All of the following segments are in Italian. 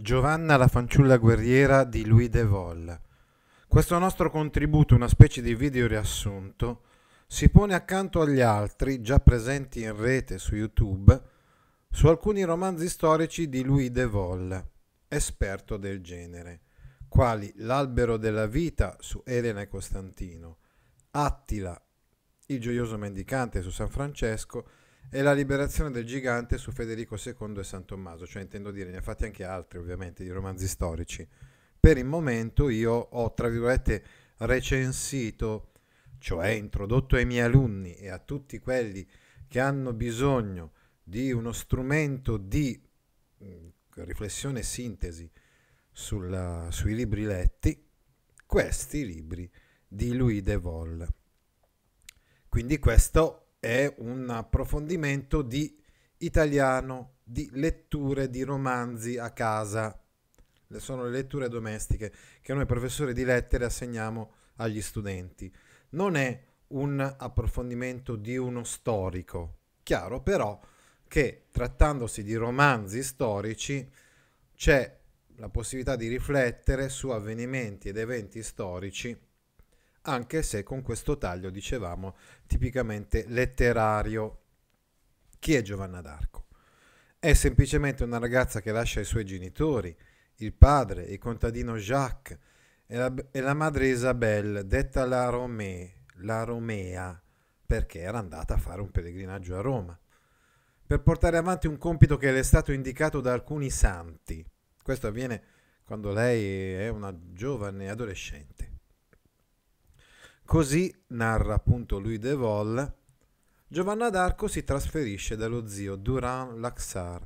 Giovanna la fanciulla guerriera di Louis de Vol. Questo nostro contributo, una specie di video riassunto, si pone accanto agli altri già presenti in rete su YouTube su alcuni romanzi storici di Louis de Vol, esperto del genere, quali L'albero della vita su Elena e Costantino, Attila, il gioioso mendicante su San Francesco e la liberazione del gigante su Federico II e San Tommaso, cioè intendo dire, ne ha fatti anche altri ovviamente di romanzi storici. Per il momento io ho, tra virgolette, recensito, cioè introdotto ai miei alunni e a tutti quelli che hanno bisogno di uno strumento di mm, riflessione e sintesi sulla, sui libri letti, questi libri di Louis de Vol. Quindi questo è un approfondimento di italiano, di letture di romanzi a casa. Sono le letture domestiche che noi professori di lettere assegniamo agli studenti. Non è un approfondimento di uno storico. Chiaro però che trattandosi di romanzi storici c'è la possibilità di riflettere su avvenimenti ed eventi storici anche se con questo taglio dicevamo tipicamente letterario. Chi è Giovanna d'Arco? È semplicemente una ragazza che lascia i suoi genitori, il padre, il contadino Jacques e la, e la madre Isabelle, detta la, Romée, la Romea, perché era andata a fare un pellegrinaggio a Roma, per portare avanti un compito che le è stato indicato da alcuni santi. Questo avviene quando lei è una giovane adolescente. Così, narra appunto Louis de Vol, Giovanna d'Arco si trasferisce dallo zio Durand Laxar,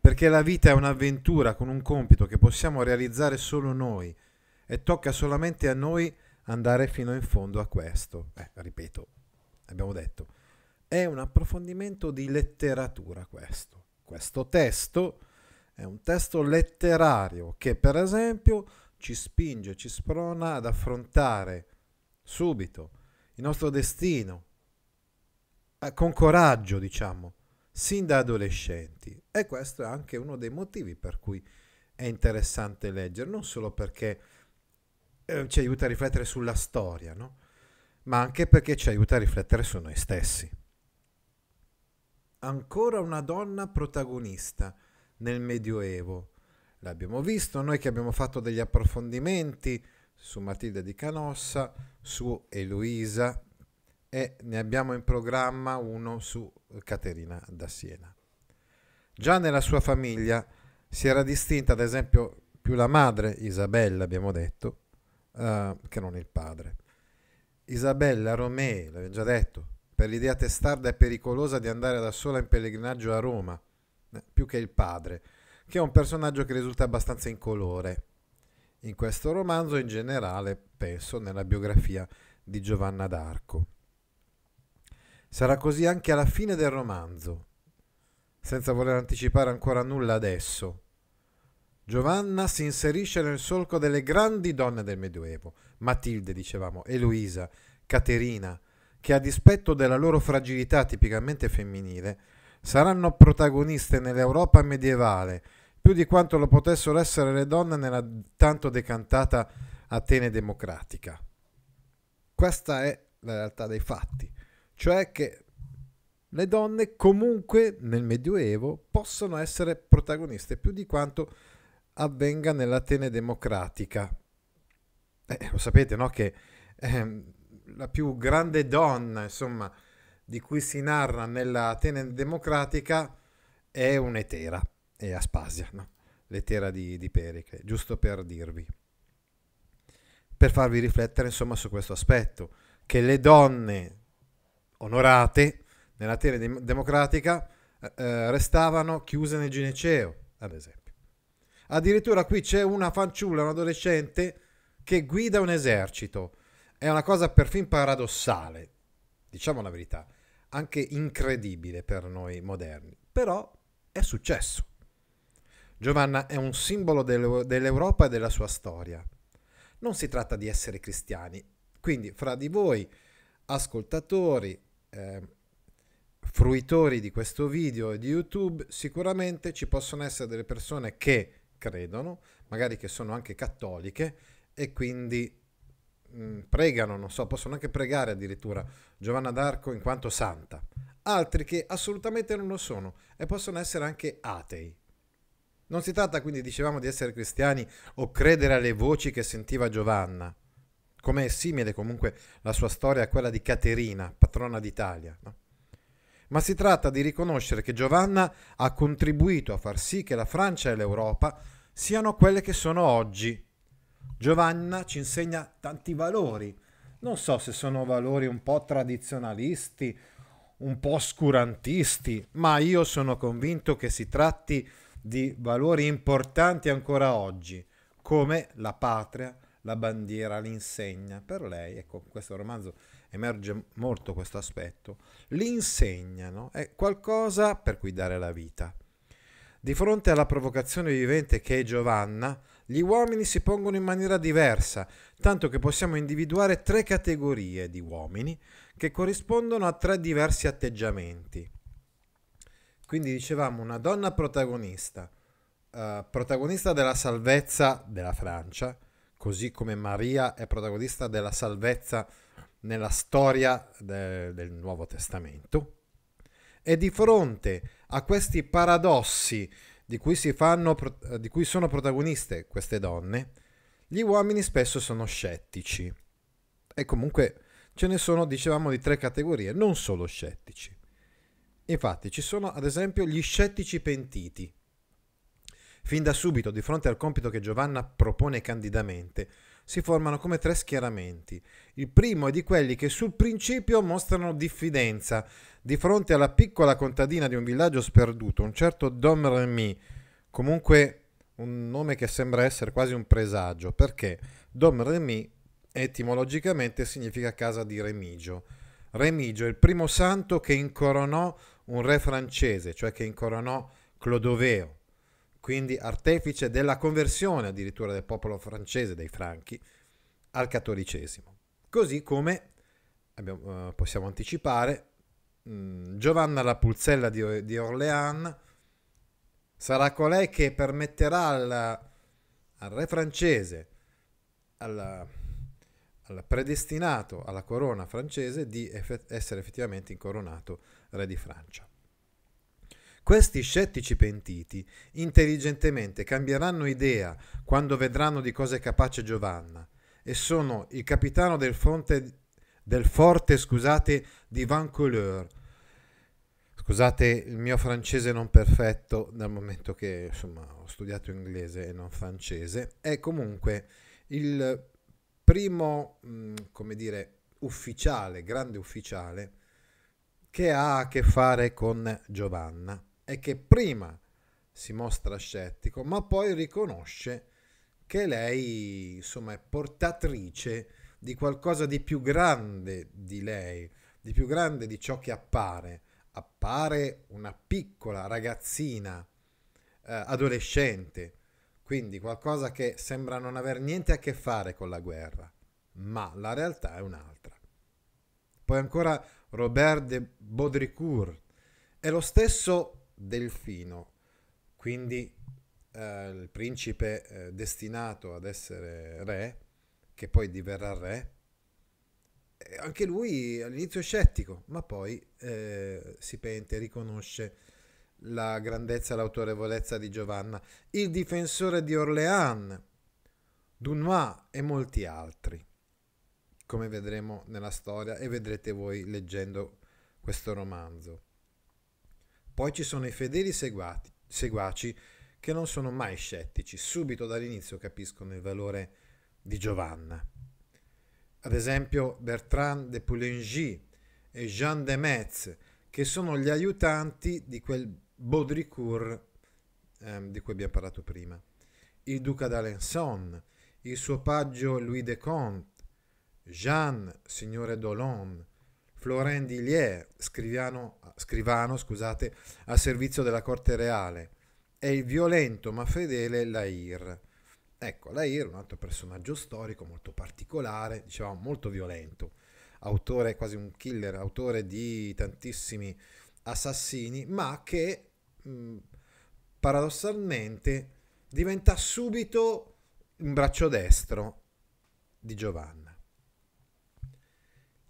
perché la vita è un'avventura con un compito che possiamo realizzare solo noi e tocca solamente a noi andare fino in fondo a questo. Eh, ripeto, abbiamo detto, è un approfondimento di letteratura questo. Questo testo è un testo letterario che per esempio ci spinge, ci sprona ad affrontare subito, il nostro destino, eh, con coraggio, diciamo, sin da adolescenti. E questo è anche uno dei motivi per cui è interessante leggere, non solo perché eh, ci aiuta a riflettere sulla storia, no? ma anche perché ci aiuta a riflettere su noi stessi. Ancora una donna protagonista nel Medioevo. L'abbiamo visto, noi che abbiamo fatto degli approfondimenti su Matilde di Canossa, su Eloisa e ne abbiamo in programma uno su Caterina da Siena. Già nella sua famiglia si era distinta, ad esempio, più la madre, Isabella, abbiamo detto, uh, che non il padre. Isabella Romei, l'abbiamo già detto, per l'idea testarda e pericolosa di andare da sola in pellegrinaggio a Roma, eh, più che il padre, che è un personaggio che risulta abbastanza incolore in questo romanzo in generale, penso, nella biografia di Giovanna d'Arco. Sarà così anche alla fine del romanzo, senza voler anticipare ancora nulla adesso. Giovanna si inserisce nel solco delle grandi donne del Medioevo, Matilde, dicevamo, Eloisa, Caterina, che a dispetto della loro fragilità tipicamente femminile, saranno protagoniste nell'Europa medievale più di quanto lo potessero essere le donne nella tanto decantata Atene democratica. Questa è la realtà dei fatti, cioè che le donne comunque nel Medioevo possono essere protagoniste più di quanto avvenga nell'Atene democratica. Eh, lo sapete, no? Che eh, la più grande donna, insomma, di cui si narra nell'Atene democratica è un'Etera, è Aspasia, no? l'Etera di, di Pericle, giusto per dirvi, per farvi riflettere insomma su questo aspetto, che le donne onorate nell'Atene democratica eh, eh, restavano chiuse nel gineceo, ad esempio. Addirittura qui c'è una fanciulla, un adolescente, che guida un esercito. È una cosa perfino paradossale, diciamo la verità, anche incredibile per noi moderni, però è successo. Giovanna è un simbolo dell'Europa e della sua storia. Non si tratta di essere cristiani, quindi fra di voi, ascoltatori, eh, fruitori di questo video e di YouTube, sicuramente ci possono essere delle persone che credono, magari che sono anche cattoliche e quindi mh, mm, pregano, non so, possono anche pregare addirittura Giovanna d'Arco in quanto santa. Altri che assolutamente non lo sono e possono essere anche atei. Non si tratta quindi, dicevamo, di essere cristiani o credere alle voci che sentiva Giovanna, come è simile comunque la sua storia a quella di Caterina, patrona d'Italia. No? ma si tratta di riconoscere che Giovanna ha contribuito a far sì che la Francia e l'Europa siano quelle che sono oggi. Giovanna ci insegna tanti valori. Non so se sono valori un po' tradizionalisti, un po' oscurantisti, ma io sono convinto che si tratti di valori importanti ancora oggi, come la patria, la bandiera, l'insegna. Per lei, ecco, questo romanzo emerge molto questo aspetto, l'insegnano, è qualcosa per cui dare la vita. Di fronte alla provocazione vivente che è Giovanna, gli uomini si pongono in maniera diversa, tanto che possiamo individuare tre categorie di uomini che corrispondono a tre diversi atteggiamenti. Quindi dicevamo una donna protagonista, uh, protagonista della salvezza della Francia, così come Maria è protagonista della salvezza nella storia de- del Nuovo Testamento. E di fronte a questi paradossi di cui, fanno, di cui sono protagoniste queste donne, gli uomini spesso sono scettici. E comunque ce ne sono, dicevamo, di tre categorie, non solo scettici. Infatti ci sono ad esempio gli scettici pentiti. Fin da subito, di fronte al compito che Giovanna propone candidamente, si formano come tre schieramenti. Il primo è di quelli che sul principio mostrano diffidenza di fronte alla piccola contadina di un villaggio sperduto, un certo Dom Remy, comunque un nome che sembra essere quasi un presagio, perché Dom Remy etimologicamente significa casa di Remigio. Remigio è il primo santo che incoronò un re francese, cioè che incoronò Clodoveo, quindi artefice della conversione addirittura del popolo francese, dei franchi, al cattolicesimo. Così come abbiamo, uh, possiamo anticipare, mm, Giovanna la Pulzella di, di, Orléans sarà colei che permetterà al, al re francese, al, al, predestinato alla corona francese, di eff- essere effettivamente incoronato re di Francia. Questi scettici pentiti intelligentemente cambieranno idea quando vedranno di cosa è capace Giovanna e sono il capitano del, fonte, del forte scusate, di Vancouleur. Scusate il mio francese non perfetto dal momento che insomma, ho studiato inglese e non francese. È comunque il primo, mh, come dire, ufficiale, grande ufficiale, che ha a che fare con Giovanna è che prima si mostra scettico, ma poi riconosce che lei, insomma, è portatrice di qualcosa di più grande di lei, di più grande di ciò che appare. Appare una piccola ragazzina, eh, adolescente, quindi qualcosa che sembra non aver niente a che fare con la guerra, ma la realtà è un'altra. Poi ancora Robert de Baudricourt è lo stesso Delfino, quindi eh, il principe eh, destinato ad essere re, che poi diverrà re, anche lui all'inizio è scettico, ma poi eh, si pente, riconosce la grandezza e l'autorevolezza di Giovanna, il difensore di Orléans, Dunois e molti altri, come vedremo nella storia e vedrete voi leggendo questo romanzo. Poi ci sono i fedeli seguati, seguaci che non sono mai scettici, subito dall'inizio capiscono il valore di Giovanna. Ad esempio Bertrand de Poulengy e Jean de Metz, che sono gli aiutanti di quel Baudricourt ehm, di cui abbiamo parlato prima, il duca d'Alençon, il suo paggio Louis de Conte, Jean, signore d'Olonne, Florent d'Illiers, scrivano, scrivano scusate, a servizio della corte reale, e il violento ma fedele Lair. Ecco, Lair, un altro personaggio storico molto particolare, diciamo molto violento, autore, quasi un killer, autore di tantissimi assassini, ma che mh, paradossalmente diventa subito un braccio destro di Giovanna.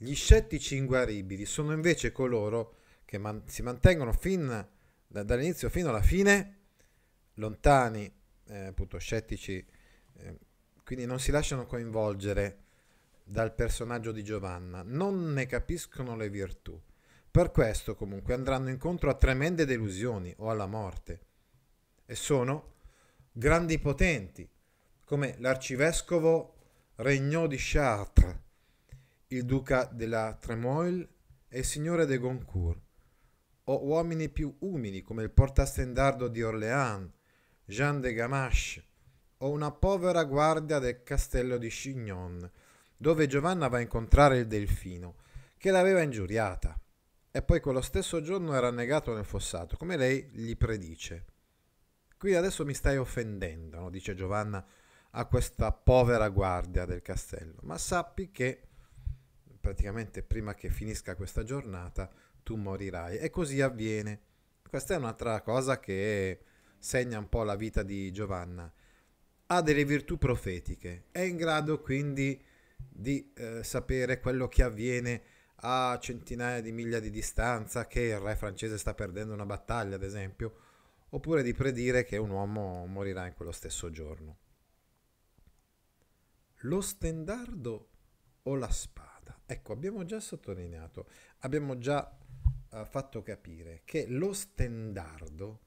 Gli scettici inguaribili sono invece coloro che man- si mantengono fin da- dall'inizio fino alla fine lontani, eh, appunto scettici, eh, quindi non si lasciano coinvolgere dal personaggio di Giovanna, non ne capiscono le virtù per questo comunque andranno incontro a tremende delusioni o alla morte. E sono grandi potenti, come l'arcivescovo Regnault di Chartres, il duca della Tremoille e il signore de Goncourt, o uomini più umili come il portastendardo di Orléans, Jean de Gamache, o una povera guardia del castello di Chignon, dove Giovanna va a incontrare il delfino, che l'aveva ingiuriata e poi quello stesso giorno era annegato nel fossato, come lei gli predice. Qui adesso mi stai offendendo, no? dice Giovanna a questa povera guardia del castello, ma sappi che praticamente prima che finisca questa giornata tu morirai e così avviene. Questa è un'altra cosa che segna un po' la vita di Giovanna. Ha delle virtù profetiche, è in grado quindi di eh, sapere quello che avviene a centinaia di miglia di distanza che il re francese sta perdendo una battaglia, ad esempio, oppure di predire che un uomo morirà in quello stesso giorno. Lo stendardo o la spada? Ecco, abbiamo già sottolineato, abbiamo già uh, fatto capire che lo stendardo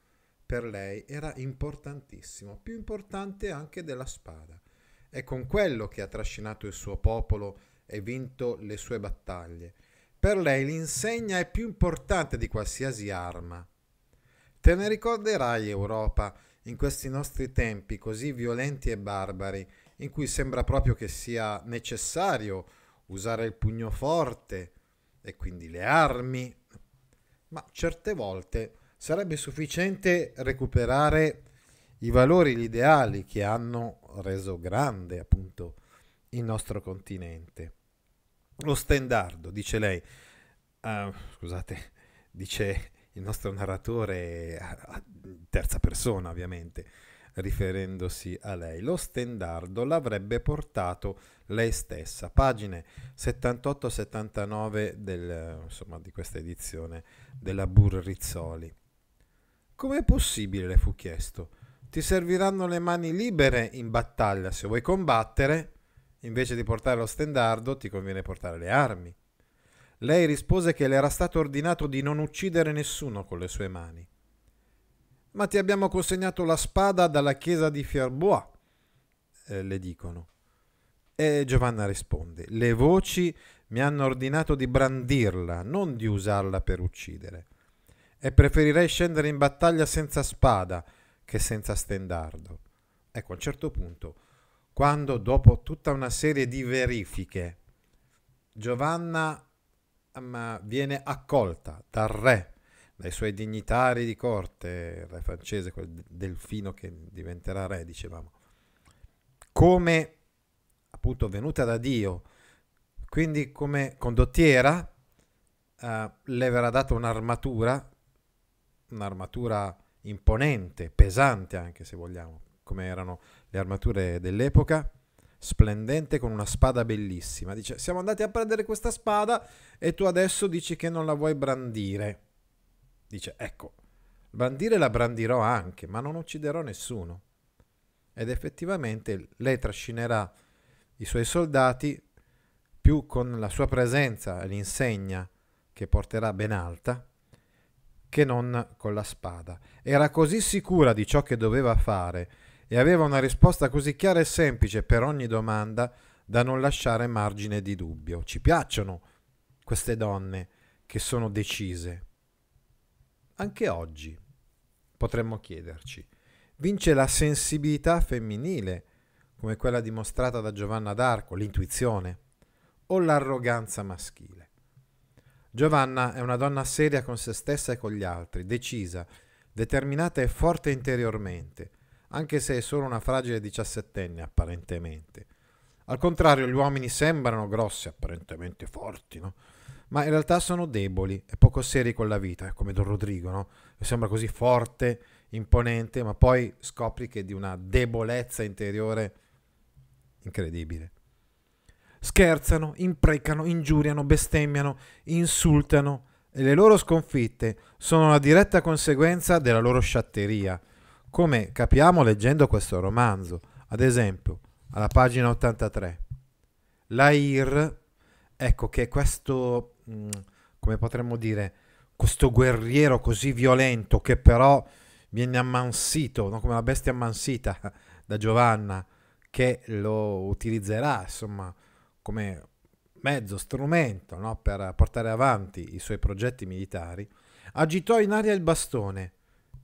per lei era importantissimo, più importante anche della spada. È con quello che ha trascinato il suo popolo e vinto le sue battaglie. Per lei l'insegna è più importante di qualsiasi arma. Te ne ricorderai, Europa, in questi nostri tempi così violenti e barbari, in cui sembra proprio che sia necessario usare il pugno forte e quindi le armi, ma certe volte sarebbe sufficiente recuperare i valori, gli ideali che hanno reso grande appunto il nostro continente. Lo stendardo, dice lei, uh, scusate, dice il nostro narratore, a terza persona ovviamente, riferendosi a lei. Lo stendardo l'avrebbe portato lei stessa, pagine 78-79 di questa edizione della Burrizzoli. Com'è possibile, le fu chiesto? Ti serviranno le mani libere in battaglia se vuoi combattere? Invece di portare lo stendardo ti conviene portare le armi. Lei rispose che le era stato ordinato di non uccidere nessuno con le sue mani. Ma ti abbiamo consegnato la spada dalla chiesa di Fierbois, eh, le dicono. E Giovanna risponde, le voci mi hanno ordinato di brandirla, non di usarla per uccidere. E preferirei scendere in battaglia senza spada che senza stendardo. Ecco, a un certo punto quando dopo tutta una serie di verifiche Giovanna viene accolta dal re, dai suoi dignitari di corte, il re francese, quel delfino che diventerà re, dicevamo, come appunto venuta da Dio, quindi come condottiera, uh, le verrà data un'armatura, un'armatura imponente, pesante anche se vogliamo, come erano le armature dell'epoca, splendente con una spada bellissima. Dice, siamo andati a prendere questa spada e tu adesso dici che non la vuoi brandire. Dice, ecco, brandire la brandirò anche, ma non ucciderò nessuno. Ed effettivamente lei trascinerà i suoi soldati più con la sua presenza e l'insegna che porterà ben alta che non con la spada. Era così sicura di ciò che doveva fare e aveva una risposta così chiara e semplice per ogni domanda da non lasciare margine di dubbio. Ci piacciono queste donne che sono decise. Anche oggi potremmo chiederci, vince la sensibilità femminile, come quella dimostrata da Giovanna d'Arco, l'intuizione, o l'arroganza maschile? Giovanna è una donna seria con se stessa e con gli altri, decisa, determinata e forte interiormente, anche se è solo una fragile diciassettenne apparentemente. Al contrario, gli uomini sembrano grossi, apparentemente forti, no? Ma in realtà sono deboli e poco seri con la vita, come Don Rodrigo, no? Sembra così forte, imponente, ma poi scopri che è di una debolezza interiore incredibile. Scherzano, imprecano, ingiuriano, bestemmiano, insultano e le loro sconfitte sono la diretta conseguenza della loro sciatteria, come capiamo leggendo questo romanzo. Ad esempio, alla pagina 83. Lair, ecco che questo, mm, come potremmo dire, questo guerriero così violento che però viene ammansito, no? come la bestia ammansita da Giovanna, che lo utilizzerà, insomma, come mezzo, strumento no? per portare avanti i suoi progetti militari, agitò in aria il bastone.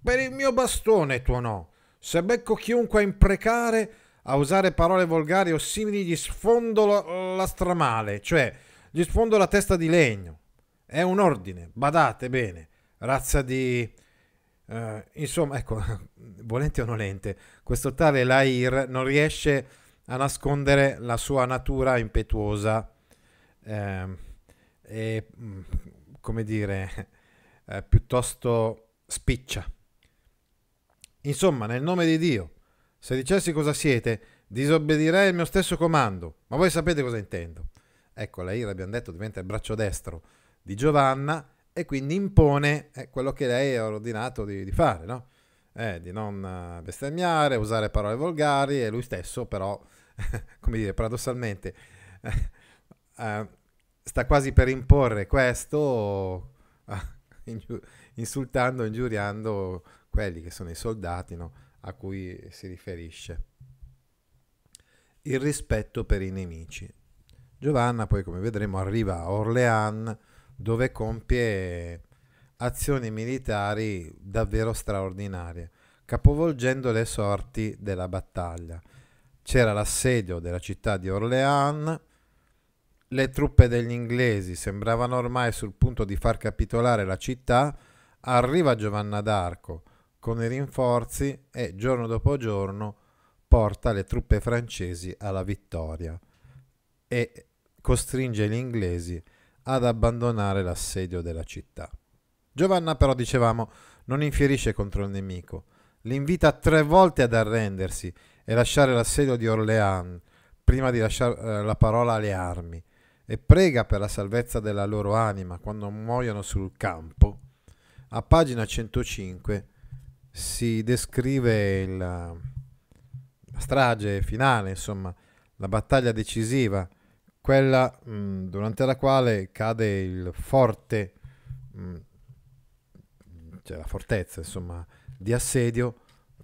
Per il mio bastone tuonò. Se becco chiunque a imprecare, a usare parole volgari o simili, gli sfondo la, la stramale, cioè gli sfondo la testa di legno. È un ordine, badate bene, razza di... Uh, insomma, ecco, volente o nolente, questo tale Lair non riesce a nascondere la sua natura impetuosa eh, e, mm, come dire, eh, piuttosto spiccia. Insomma, nel nome di Dio, se dicessi cosa siete, disobbedirei il mio stesso comando, ma voi sapete cosa intendo. Ecco, la ira, abbiamo detto, diventa il braccio destro di Giovanna e quindi impone eh, quello che lei ha ordinato di, di fare, no? Eh, di non eh, bestemmiare, usare parole volgari e lui stesso però come dire, paradossalmente, uh, sta quasi per imporre questo, insultando, ingiuriando quelli che sono i soldati no, a cui si riferisce. Il rispetto per i nemici. Giovanna poi, come vedremo, arriva a Orléans dove compie azioni militari davvero straordinarie, capovolgendo le sorti della battaglia. C'era l'assedio della città di Orléans, le truppe degli inglesi sembravano ormai sul punto di far capitolare la città, arriva Giovanna d'Arco con i rinforzi e giorno dopo giorno porta le truppe francesi alla vittoria. E costringe gli inglesi ad abbandonare l'assedio della città. Giovanna però, dicevamo, non infierisce contro il nemico, li invita tre volte ad arrendersi e lasciare l'assedio di Orléans prima di lasciare eh, la parola alle armi e prega per la salvezza della loro anima quando muoiono sul campo, a pagina 105 si descrive la strage finale, insomma, la battaglia decisiva, quella mh, mm, durante la quale cade il forte, mh, mm, cioè la fortezza, insomma, di assedio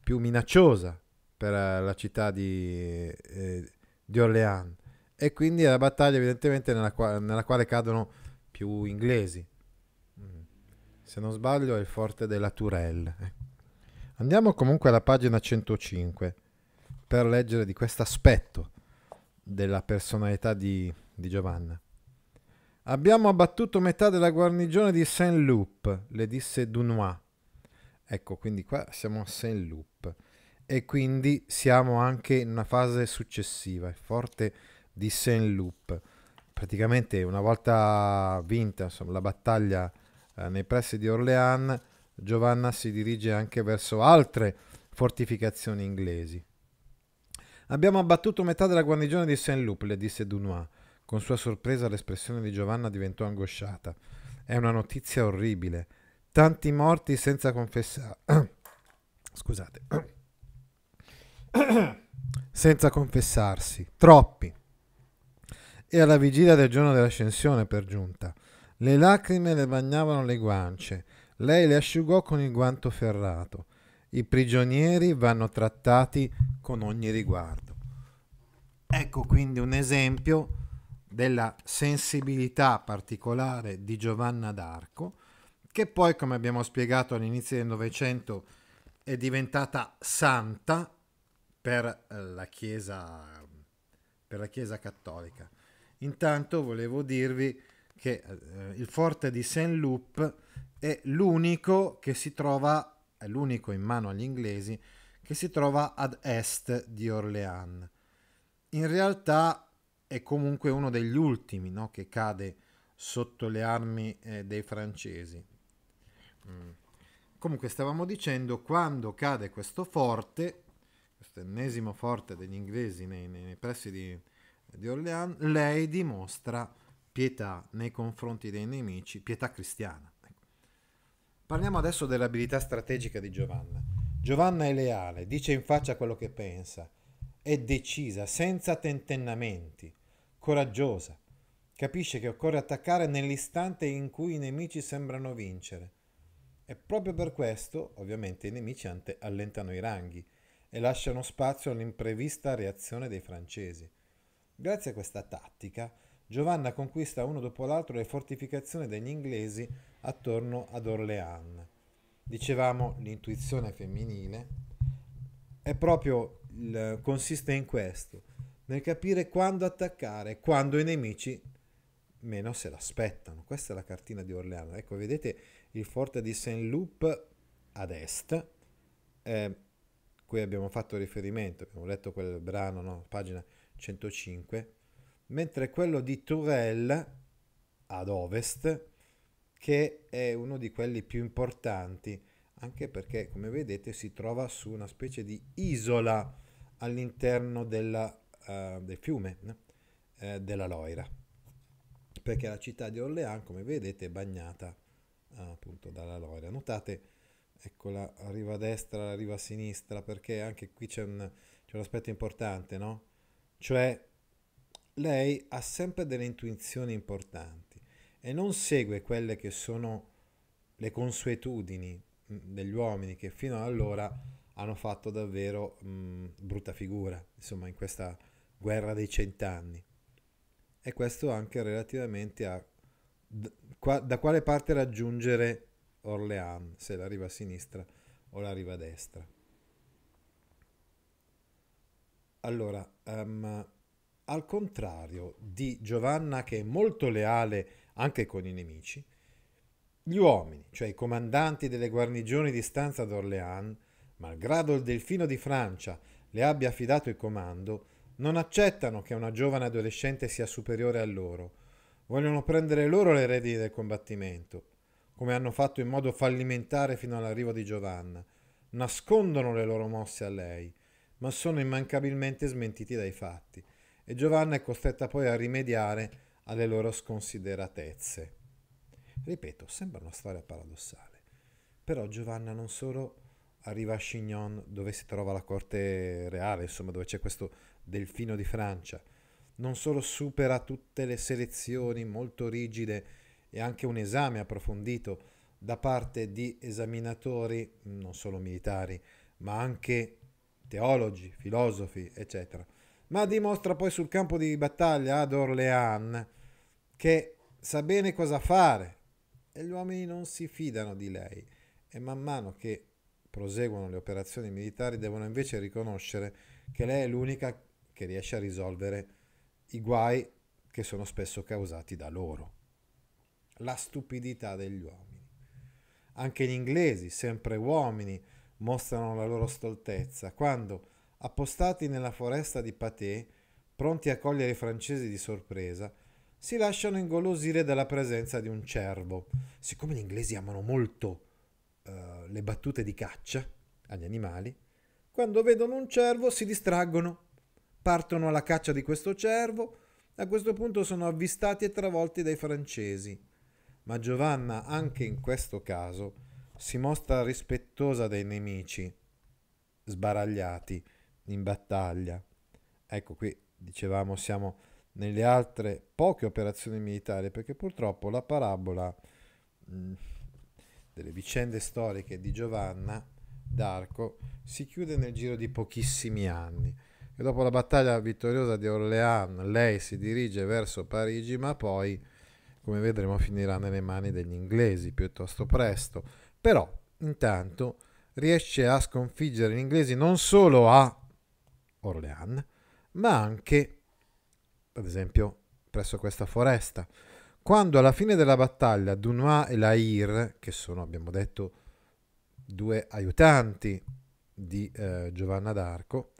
più minacciosa per eh, la città di, eh, di Orléans e quindi è la battaglia evidentemente nella, qua- nella quale cadono più inglesi. Mm. Se non sbaglio è il forte della Tourelle. Andiamo comunque alla pagina 105 per leggere di questo aspetto della personalità di, di Giovanna. Abbiamo abbattuto metà della guarnigione di Saint-Loup, le disse Dunois. Ecco, quindi qua siamo a Saint-Loup e quindi siamo anche in una fase successiva, il forte di Saint-Loup. Praticamente una volta vinta insomma, la battaglia eh, nei pressi di Orléans, Giovanna si dirige anche verso altre fortificazioni inglesi. Abbiamo abbattuto metà della guarnigione di Saint-Loup, le disse Dunois. Con sua sorpresa l'espressione di Giovanna diventò angosciata. È una notizia orribile. Tanti morti senza confessare. Scusate. senza confessarsi. Troppi. E alla vigilia del giorno dell'ascensione, per giunta. Le lacrime le bagnavano le guance. Lei le asciugò con il guanto ferrato. I prigionieri vanno trattati con ogni riguardo. Ecco quindi un esempio della sensibilità particolare di Giovanna d'Arco, che poi, come abbiamo spiegato all'inizio del Novecento, è diventata santa per la Chiesa, per la Chiesa cattolica. Intanto volevo dirvi che eh, il forte di Saint-Loup è l'unico che si trova è l'unico in mano agli inglesi che si trova ad est di Orléans. In realtà è comunque uno degli ultimi no, che cade sotto le armi eh, dei francesi. Mm. Comunque stavamo dicendo, quando cade questo forte, questo ennesimo forte degli inglesi nei, nei, nei pressi di, di Orléans, lei dimostra pietà nei confronti dei nemici, pietà cristiana. Parliamo adesso dell'abilità strategica di Giovanna. Giovanna è leale, dice in faccia quello che pensa, è decisa, senza tentennamenti, coraggiosa. Capisce che occorre attaccare nell'istante in cui i nemici sembrano vincere. E proprio per questo, ovviamente, i nemici allentano i ranghi e lasciano spazio all'imprevista reazione dei francesi. Grazie a questa tattica, Giovanna conquista uno dopo l'altro le fortificazioni degli inglesi attorno ad Orléans. Dicevamo l'intuizione femminile è proprio il, consiste in questo, nel capire quando attaccare, quando i nemici meno se l'aspettano. Questa è la cartina di Orléans. Ecco, vedete il forte di Saint-Loup ad est, eh, cui abbiamo fatto riferimento, abbiamo letto quel brano, no? pagina 105, mentre quello di Tourelle ad ovest, che è uno di quelli più importanti, anche perché, come vedete, si trova su una specie di isola all'interno della, uh, del fiume eh, della Loira, perché la città di Orléans, come vedete, è bagnata uh, appunto dalla Loira. Notate, ecco la riva destra, la riva sinistra, perché anche qui c'è un, c'è un aspetto importante, no? Cioè lei ha sempre delle intuizioni importanti e non segue quelle che sono le consuetudini mm, degli uomini che fino ad allora hanno fatto davvero mh, mm, brutta figura, insomma, in questa guerra dei cent'anni. E questo anche relativamente a da quale parte raggiungere Orléans, se la riva sinistra o la riva destra. Allora, um, al contrario di Giovanna che è molto leale anche con i nemici, gli uomini, cioè i comandanti delle guarnigioni di stanza d'Orléans, malgrado il delfino di Francia le abbia affidato il comando, non accettano che una giovane adolescente sia superiore a loro. Vogliono prendere loro le redini del combattimento, come hanno fatto in modo fallimentare fino all'arrivo di Giovanna. Nascondono le loro mosse a lei, ma sono immancabilmente smentiti dai fatti e Giovanna è costretta poi a rimediare alle loro sconsideratezze. Ripeto, sembra una storia paradossale, però Giovanna non solo arriva a Chignon dove si trova la corte reale, insomma dove c'è questo delfino di Francia, non solo supera tutte le selezioni molto rigide e anche un esame approfondito da parte di esaminatori, non solo militari, ma anche teologi, filosofi, eccetera, ma dimostra poi sul campo di battaglia ad Orléans che sa bene cosa fare e gli uomini non si fidano di lei e man mano che proseguono le operazioni militari devono invece riconoscere che lei è l'unica che riesce a risolvere i guai che sono spesso causati da loro. La stupidità degli uomini. Anche gli inglesi, sempre uomini, mostrano la loro stoltezza quando appostati nella foresta di Patè, pronti a cogliere i francesi di sorpresa, si lasciano ingolosire dalla presenza di un cervo. Siccome gli inglesi amano molto uh, le battute di caccia agli animali, quando vedono un cervo si distraggono partono alla caccia di questo cervo, a questo punto sono avvistati e travolti dai francesi. Ma Giovanna, anche in questo caso, si mostra rispettosa dei nemici sbaragliati in battaglia. Ecco qui, dicevamo, siamo nelle altre poche operazioni militari, perché purtroppo la parabola mh, delle vicende storiche di Giovanna d'Arco si chiude nel giro di pochissimi anni. E dopo la battaglia vittoriosa di Orléans, lei si dirige verso Parigi, ma poi, come vedremo, finirà nelle mani degli inglesi piuttosto presto. Però, intanto, riesce a sconfiggere gli inglesi non solo a Orléans, ma anche, ad esempio, presso questa foresta. Quando alla fine della battaglia Dunois e Lair, che sono, abbiamo detto, due aiutanti di eh, Giovanna d'Arco,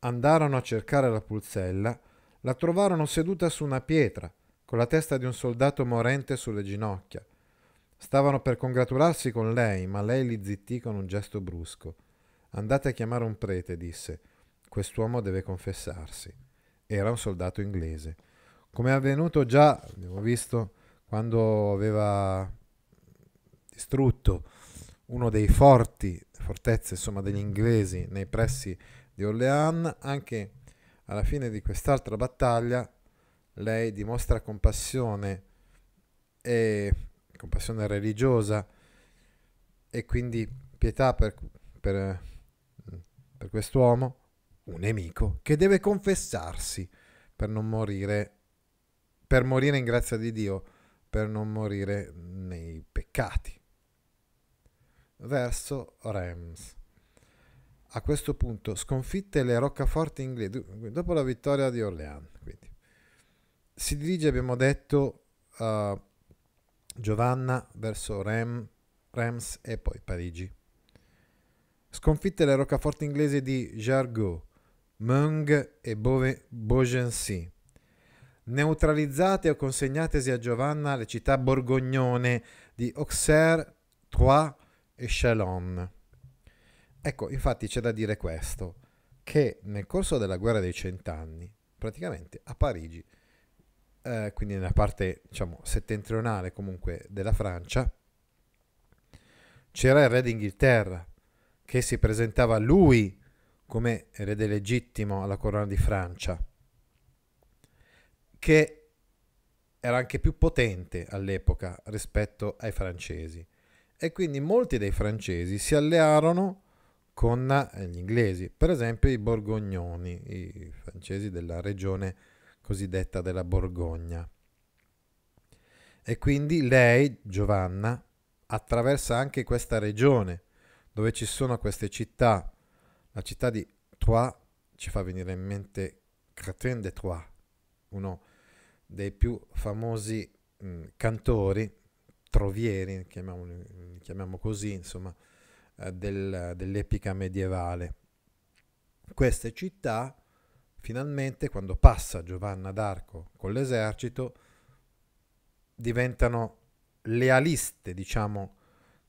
andarono a cercare la pulzella, la trovarono seduta su una pietra, con la testa di un soldato morente sulle ginocchia. Stavano per congratularsi con lei, ma lei li zittì con un gesto brusco. Andate a chiamare un prete, disse. Quest'uomo deve confessarsi. Era un soldato inglese. Come è avvenuto già, abbiamo visto, quando aveva distrutto uno dei forti, fortezze insomma, degli inglesi nei pressi di Orléans, anche alla fine di quest'altra battaglia lei dimostra compassione e compassione religiosa e quindi pietà per, per, per quest'uomo, un nemico, che deve confessarsi per non morire, per morire in grazia di Dio, per non morire nei peccati verso Reims. A questo punto sconfitte le roccaforti inglesi dopo la vittoria di Orléans. Quindi. Si dirige, abbiamo detto, uh, Giovanna verso Rem, Reims e poi Parigi. Sconfitte le roccaforti inglesi di Jargeau, Meung e Beaugency. Neutralizzate o consegnatesi a Giovanna le città borgognone di Auxerre, Troyes e Chalon. Ecco, infatti c'è da dire questo, che nel corso della guerra dei cent'anni, praticamente a Parigi, eh, quindi nella parte diciamo settentrionale comunque della Francia, c'era il re d'Inghilterra che si presentava lui come erede legittimo alla corona di Francia, che era anche più potente all'epoca rispetto ai francesi e quindi molti dei francesi si allearono con eh, gli inglesi, per esempio i borgognoni, i francesi della regione cosiddetta della Borgogna. E quindi lei, Giovanna, attraversa anche questa regione dove ci sono queste città. La città di Troyes ci fa venire in mente Crétin de Troyes, uno dei più famosi mh, cantori trovieri, chiamiamoli, chiamiamo così, insomma, eh, del, dell'epica medievale. Queste città, finalmente, quando passa Giovanna d'Arco con l'esercito, diventano lealiste, diciamo,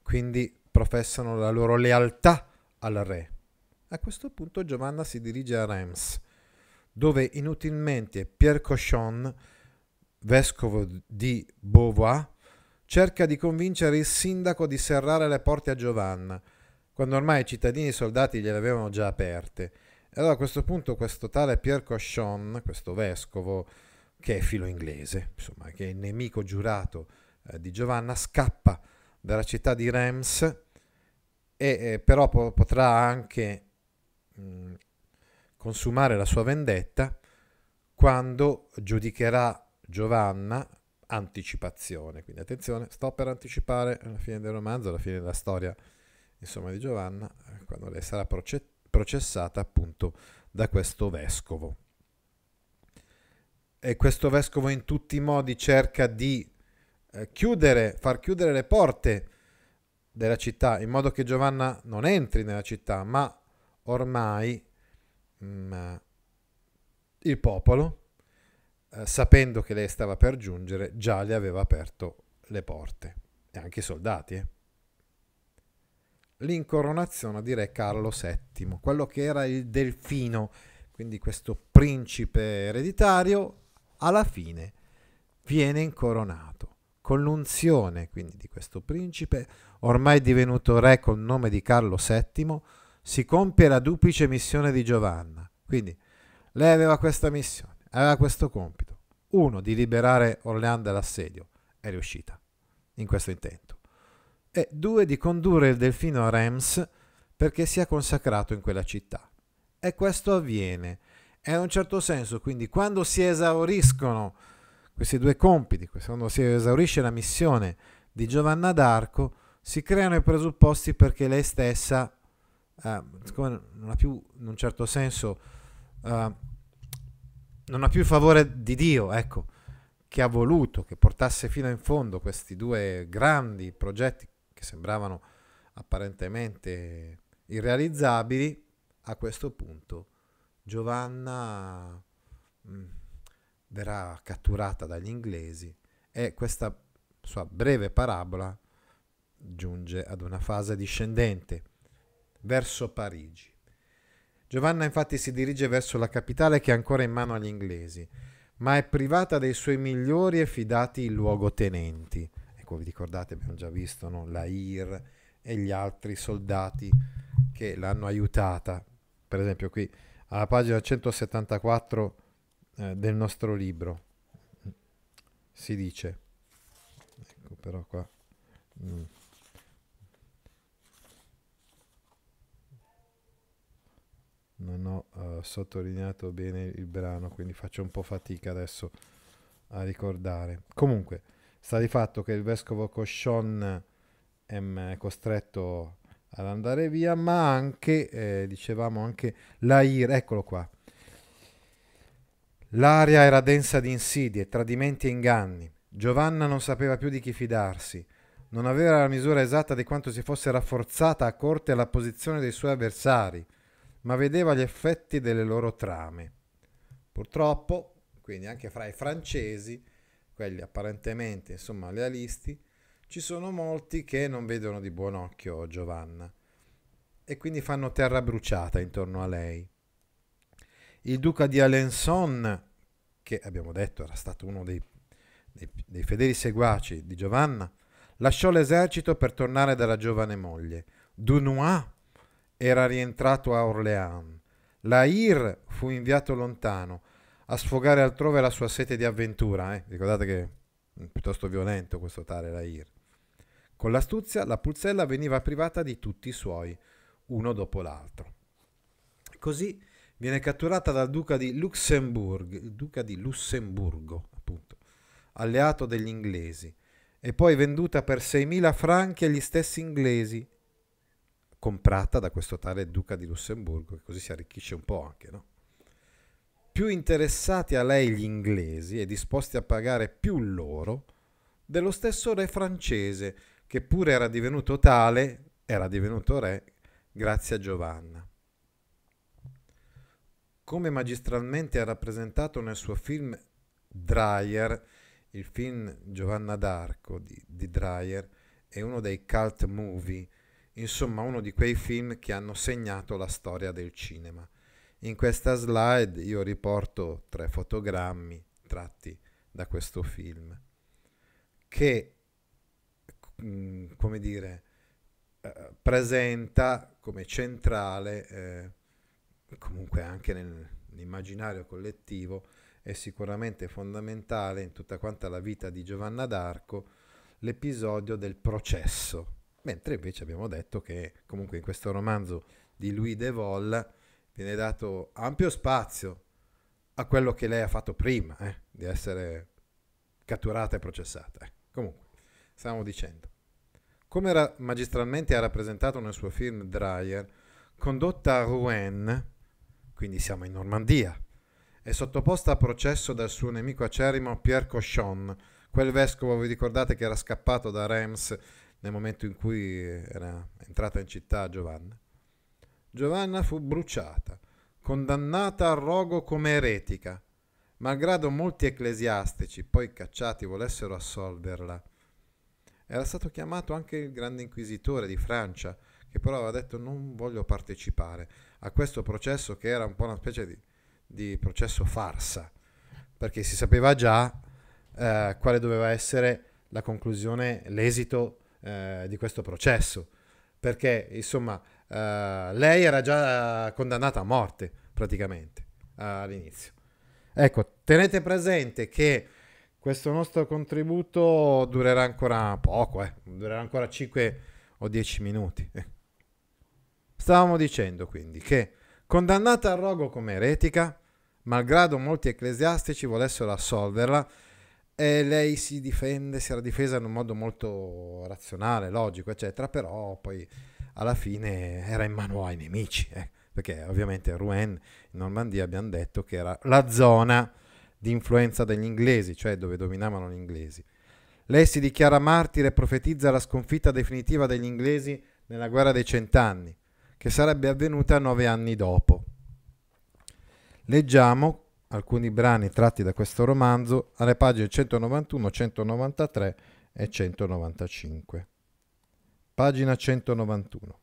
quindi professano la loro lealtà al re. A questo punto Giovanna si dirige a Reims, dove inutilmente Pierre Cochon, vescovo di Beauvoir, cerca di convincere il sindaco di serrare le porte a Giovanna, quando ormai i cittadini e i soldati gliele avevano già aperte. E allora a questo punto questo tale Pierre Cochon, questo vescovo, che è filo inglese, insomma, che è il nemico giurato eh, di Giovanna, scappa dalla città di Reims e eh, però po- potrà anche mm, consumare la sua vendetta quando giudicherà Giovanna anticipazione. Quindi attenzione, sto per anticipare alla fine del romanzo, alla fine della storia insomma, di Giovanna, quando lei sarà proce- processata appunto da questo vescovo. E questo vescovo in tutti i modi cerca di eh, chiudere, far chiudere le porte della città in modo che Giovanna non entri nella città, ma ormai mh, mm, il popolo eh, sapendo che lei stava per giungere, già le aveva aperto le porte, e anche i soldati. Eh. L'incoronazione di re Carlo VII, quello che era il delfino, quindi questo principe ereditario, alla fine viene incoronato con l'unzione quindi di questo principe, ormai divenuto re col nome di Carlo VII, si compie la duplice missione di Giovanna. Quindi lei aveva questa missione, aveva questo compito. Uno, di liberare Orléans dall'assedio, è riuscita in questo intento. E due, di condurre il delfino a Reims perché sia consacrato in quella città. E questo avviene. E in un certo senso, quindi, quando si esauriscono questi due compiti, quando si esaurisce la missione di Giovanna d'Arco, si creano i presupposti perché lei stessa, eh, non ha più, in un certo senso, eh, non ha più il favore di Dio, ecco, che ha voluto che portasse fino in fondo questi due grandi progetti che sembravano apparentemente irrealizzabili, a questo punto Giovanna... Mh, mm, verrà catturata dagli inglesi e questa sua breve parabola giunge ad una fase discendente verso Parigi. Giovanna infatti si dirige verso la capitale che è ancora in mano agli inglesi, ma è privata dei suoi migliori e fidati luogotenenti. Ecco, vi ricordate, abbiamo già visto no? la IR e gli altri soldati che l'hanno aiutata. Per esempio qui alla pagina 174 eh, del nostro libro. Si dice, ecco però qua... Mm. Non ho uh, sottolineato bene il brano, quindi faccio un po' fatica adesso a ricordare. Comunque, sta di fatto che il vescovo Coscion è costretto ad andare via, ma anche, eh, dicevamo, anche l'Air, eccolo qua, L'aria era densa di insidie, tradimenti e inganni. Giovanna non sapeva più di chi fidarsi. Non aveva la misura esatta di quanto si fosse rafforzata a corte la posizione dei suoi avversari, ma vedeva gli effetti delle loro trame. Purtroppo, quindi anche fra i francesi, quelli apparentemente insomma lealisti, ci sono molti che non vedono di buon occhio Giovanna e quindi fanno terra bruciata intorno a lei. Il duca di Alençon, che abbiamo detto era stato uno dei, dei, dei fedeli seguaci di Giovanna, lasciò l'esercito per tornare dalla giovane moglie. Dunois era rientrato a Orléans. Lair fu inviato lontano a sfogare altrove la sua sete di avventura. Eh? Ricordate che è piuttosto violento questo tale Lair. Con l'astuzia la pulzella veniva privata di tutti i suoi, uno dopo l'altro. Così viene catturata dal duca di Luxemburg, il duca di Lussemburgo, appunto, alleato degli inglesi, e poi venduta per 6.000 franchi agli stessi inglesi, comprata da questo tale duca di Lussemburgo, che così si arricchisce un po' anche, no? Più interessati a lei gli inglesi e disposti a pagare più loro, dello stesso re francese, che pure era divenuto tale, era divenuto re grazie a Giovanna come magistralmente ha rappresentato nel suo film Dreyer, il film Giovanna d'Arco di, di Dreyer è uno dei cult movie, insomma uno di quei film che hanno segnato la storia del cinema. In questa slide io riporto tre fotogrammi tratti da questo film che, mm, come dire, eh, presenta come centrale eh, comunque anche nell'immaginario collettivo, è sicuramente fondamentale in tutta quanta la vita di Giovanna d'Arco l'episodio del processo, mentre invece abbiamo detto che comunque in questo romanzo di Louis de Vol viene dato ampio spazio a quello che lei ha fatto prima eh, di essere catturata e processata. Eh. Comunque, stiamo dicendo. Come era magistralmente ha rappresentato nel suo film Dreyer, condotta a Rouen, quindi siamo in Normandia. È sottoposta a processo dal suo nemico acerrimo Pierre Cochon, quel vescovo, vi ricordate, che era scappato da Reims nel momento in cui era entrata in città Giovanna. Giovanna fu bruciata, condannata al rogo come eretica, malgrado molti ecclesiastici, poi cacciati, volessero assolverla. Era stato chiamato anche il grande inquisitore di Francia, che però aveva detto non voglio partecipare a questo processo che era un po' una specie di di processo farsa, perché si sapeva già eh, quale doveva essere la conclusione, l'esito eh, di questo processo, perché insomma eh, lei era già condannata a morte praticamente all'inizio. Ecco, tenete presente che questo nostro contributo durerà ancora poco, eh, durerà ancora 5 o 10 minuti. Eh. Stavamo dicendo quindi che condannata al rogo come eretica, malgrado molti ecclesiastici volessero assolverla, e lei si difende, si era difesa in un modo molto razionale, logico, eccetera, però poi alla fine era in mano ai nemici, eh, perché ovviamente Rouen in Normandia abbiamo detto che era la zona di influenza degli inglesi, cioè dove dominavano gli inglesi. Lei si dichiara martire e profetizza la sconfitta definitiva degli inglesi nella guerra dei cent'anni, che sarebbe avvenuta nove anni dopo. Leggiamo alcuni brani tratti da questo romanzo alle pagine 191, 193 e 195. Pagina 191.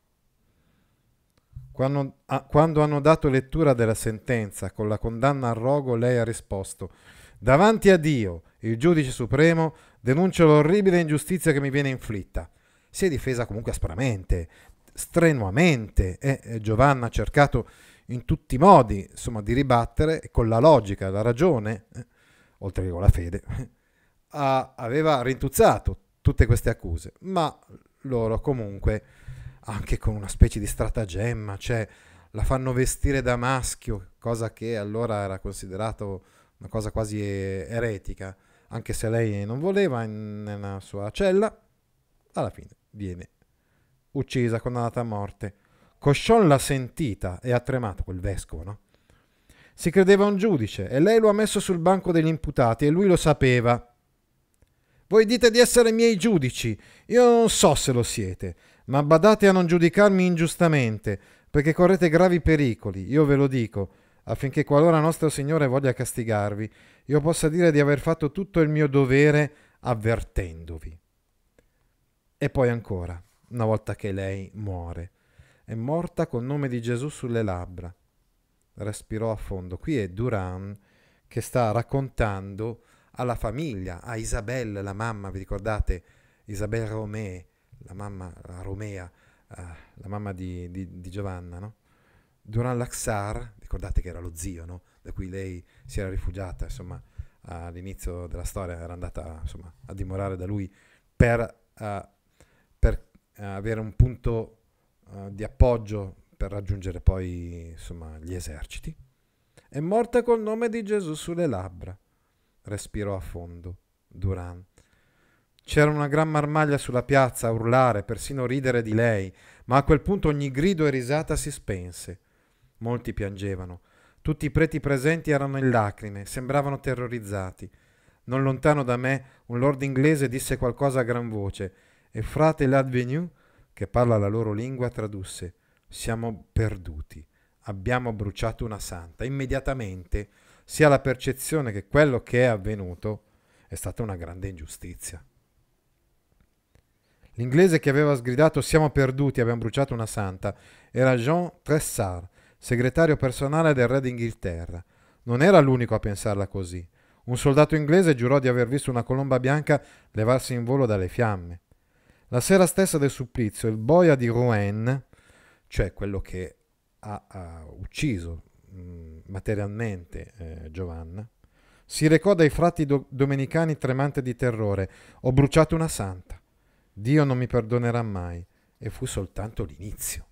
Quando, ah, quando, hanno dato lettura della sentenza con la condanna al rogo, lei ha risposto: Davanti a Dio, il giudice supremo, denuncio l'orribile ingiustizia che mi viene inflitta. Si è difesa comunque aspramente, strenuamente, e eh, Giovanna ha cercato in tutti i modi, insomma, di ribattere con la logica, la ragione, eh, oltre che con la fede, a, aveva rintuzzato tutte queste accuse, ma loro comunque, anche con una specie di stratagemma, cioè la fanno vestire da maschio, cosa che allora era considerato una cosa quasi eretica, anche se lei non voleva in, nella sua cella, alla fine viene uccisa, condannata a morte Coscion l'ha sentita e ha tremato quel vescovo, no? Si credeva un giudice e lei lo ha messo sul banco degli imputati e lui lo sapeva. Voi dite di essere miei giudici, io non so se lo siete, ma badate a non giudicarmi ingiustamente, perché correte gravi pericoli, io ve lo dico, affinché qualora nostro Signore voglia castigarvi, io possa dire di aver fatto tutto il mio dovere avvertendovi. E poi ancora, una volta che lei muore, è morta col nome di Gesù sulle labbra. Respirò a fondo. Qui è Duran che sta raccontando alla famiglia, a Isabelle, la mamma, vi ricordate? Isabelle Romé, la mamma la Romea, uh, la mamma di, di, di Giovanna, no? Duran Laxar, ricordate che era lo zio, no? Da cui lei si era rifugiata, insomma, all'inizio della storia era andata insomma, a dimorare da lui per, uh, per uh, avere un punto uh, di appoggio per raggiungere poi insomma, gli eserciti. È morta col nome di Gesù sulle labbra. Respirò a fondo. Duran. C'era una gran marmaglia sulla piazza a urlare, persino ridere di lei, ma a quel punto ogni grido e risata si spense. Molti piangevano. Tutti i preti presenti erano in lacrime, sembravano terrorizzati. Non lontano da me un lord inglese disse qualcosa a gran voce e frate Ladvenu che parla la loro lingua, tradusse siamo perduti, abbiamo bruciato una santa. Immediatamente si ha la percezione che quello che è avvenuto è stata una grande ingiustizia. L'inglese che aveva sgridato siamo perduti, abbiamo bruciato una santa, era Jean Tressard, segretario personale del re d'Inghilterra. Non era l'unico a pensarla così. Un soldato inglese giurò di aver visto una colomba bianca levarsi in volo dalle fiamme. La sera stessa del supplizio, il boia di Rouen, cioè quello che ha, ha ucciso mh, materialmente eh, Giovanna, si recò dai frati do- domenicani tremante di terrore. Ho bruciato una santa. Dio non mi perdonerà mai. E fu soltanto l'inizio.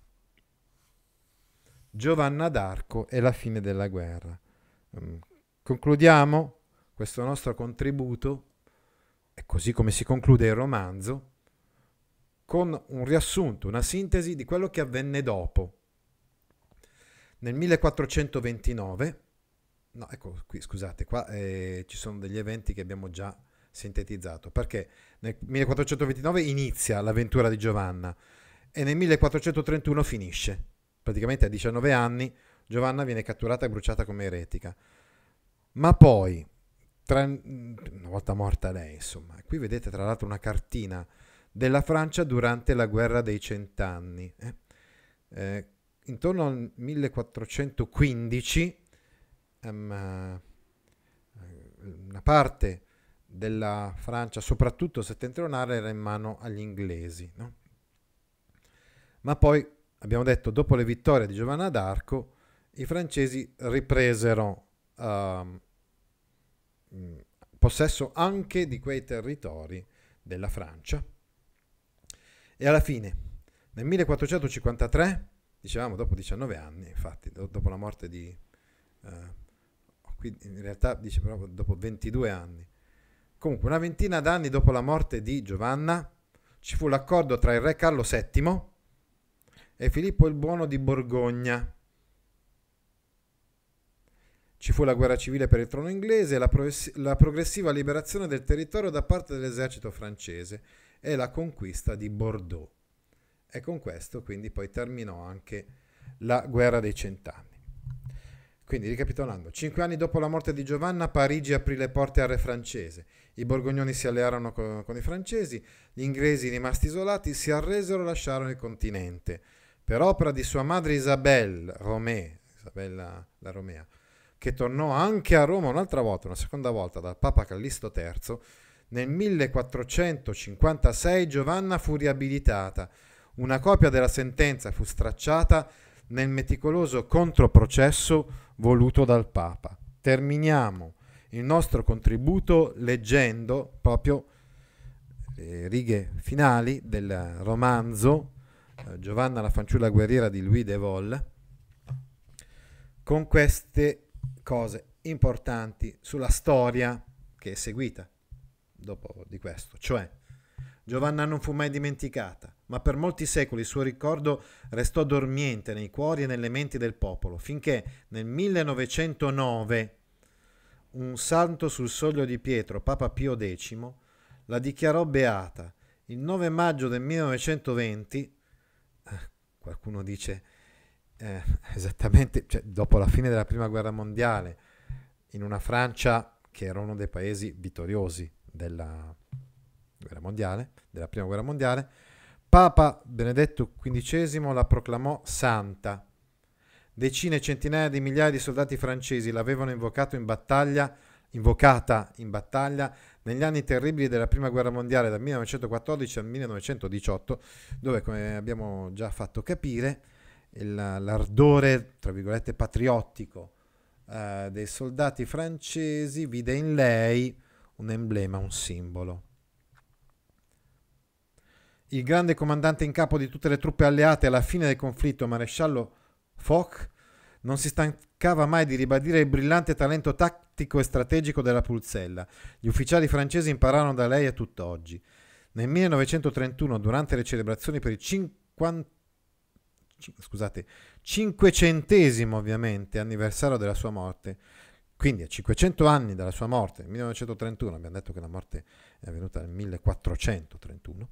Giovanna d'Arco e la fine della guerra. Concludiamo questo nostro contributo, e così come si conclude il romanzo, con un riassunto, una sintesi di quello che avvenne dopo. Nel 1429, no, ecco qui, scusate, qua eh, ci sono degli eventi che abbiamo già sintetizzato, perché nel 1429 inizia l'avventura di Giovanna e nel 1431 finisce. Praticamente a 19 anni Giovanna viene catturata e bruciata come eretica. Ma poi, tra, una volta morta lei, insomma, qui vedete tra l'altro una cartina della Francia durante la guerra dei cent'anni. Eh? Eh, intorno al 1415 um, una parte della Francia, soprattutto settentrionale, era in mano agli inglesi. No? Ma poi, abbiamo detto, dopo le vittorie di Giovanna d'Arco, i francesi ripresero uh, possesso anche di quei territori della Francia. E alla fine, nel 1453, dicevamo dopo 19 anni, infatti, dopo la morte di... Uh, qui in realtà dice proprio dopo 22 anni. Comunque, una ventina d'anni dopo la morte di Giovanna, ci fu l'accordo tra il re Carlo VII e Filippo il Buono di Borgogna. Ci fu la guerra civile per il trono inglese, progress- la progressiva liberazione del territorio da parte dell'esercito francese e la conquista di Bordeaux. E con questo quindi poi terminò anche la guerra dei cent'anni. Quindi ricapitolando, cinque anni dopo la morte di Giovanna, Parigi aprì le porte al re francese. I borgognoni si allearono con, con i francesi, gli inglesi rimasti isolati si arresero e lasciarono il continente. Per opera di sua madre Isabelle Romée, Isabella la Romea, che tornò anche a Roma un'altra volta, una seconda volta dal Papa Callisto III, nel 1456 Giovanna fu riabilitata. Una copia della sentenza fu stracciata nel meticoloso controprocesso voluto dal Papa. Terminiamo il nostro contributo leggendo proprio le righe finali del romanzo eh, Giovanna la fanciulla guerriera di Louis de Vol con queste cose importanti sulla storia che è seguita dopo di questo, cioè Giovanna non fu mai dimenticata, ma per molti secoli il suo ricordo restò dormiente nei cuori e nelle menti del popolo, finché nel 1909 un santo sul soglio di Pietro, Papa Pio X, la dichiarò beata. Il 9 maggio del 1920, eh, qualcuno dice eh, esattamente cioè, dopo la fine della Prima Guerra Mondiale, in una Francia che era uno dei paesi vittoriosi della, guerra mondiale, della prima guerra mondiale, Papa Benedetto XV la proclamò santa. Decine e centinaia di migliaia di soldati francesi l'avevano in battaglia, invocata in battaglia negli anni terribili della prima guerra mondiale dal 1914 al 1918, dove, come abbiamo già fatto capire, il, l'ardore, tra virgolette, patriottico eh, dei soldati francesi vide in lei un emblema, un simbolo. Il grande comandante in capo di tutte le truppe alleate alla fine del conflitto, maresciallo Foch, non si stancava mai di ribadire il brillante talento tattico e strategico della Pulzella. Gli ufficiali francesi impararono da lei a tutt'oggi. Nel 1931, durante le celebrazioni per il 50 scusate, cinquecentesimo ovviamente anniversario della sua morte, quindi a 500 anni dalla sua morte, nel 1931, abbiamo detto che la morte è avvenuta nel 1431,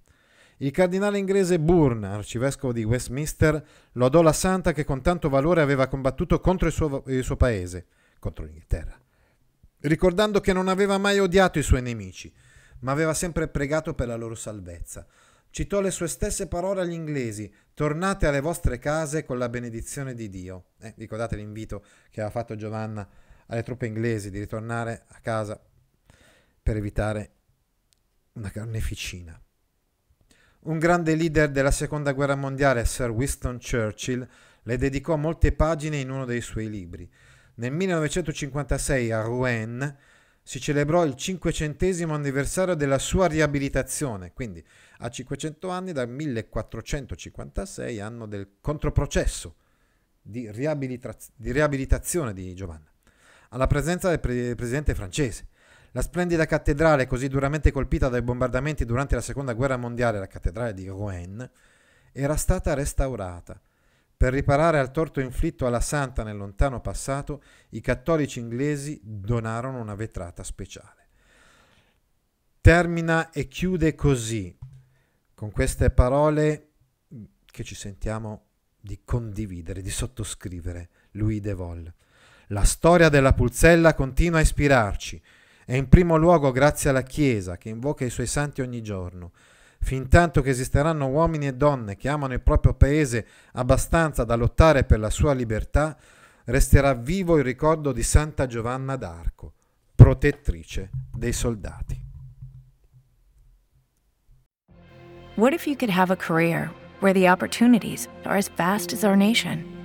il cardinale inglese Bourne, arcivescovo di Westminster, lodò la santa che con tanto valore aveva combattuto contro il suo, il suo paese, contro l'Inghilterra, ricordando che non aveva mai odiato i suoi nemici, ma aveva sempre pregato per la loro salvezza. Citò le sue stesse parole agli inglesi, tornate alle vostre case con la benedizione di Dio. Eh, ricordate l'invito che aveva fatto Giovanna alle truppe inglesi di ritornare a casa per evitare una carneficina. Un grande leader della seconda guerra mondiale, Sir Winston Churchill, le dedicò molte pagine in uno dei suoi libri. Nel 1956 a Rouen si celebrò il cinquecentesimo anniversario della sua riabilitazione, quindi a 500 anni dal 1456, anno del controprocesso di riabilitazione di Giovanna, alla presenza del pre- presidente francese. La splendida cattedrale, così duramente colpita dai bombardamenti durante la seconda guerra mondiale, la cattedrale di Rouen, era stata restaurata. Per riparare al torto inflitto alla santa nel lontano passato, i cattolici inglesi donarono una vetrata speciale. Termina e chiude così, con queste parole che ci sentiamo di condividere, di sottoscrivere, Louis de Vol. La storia della pulzella continua a ispirarci e in primo luogo grazie alla Chiesa che invoca i suoi santi ogni giorno. Fintanto che esisteranno uomini e donne che amano il proprio paese abbastanza da lottare per la sua libertà, resterà vivo il ricordo di Santa Giovanna d'Arco, protettrice dei soldati. What if you could have a career where the opportunities are as vast as our nation,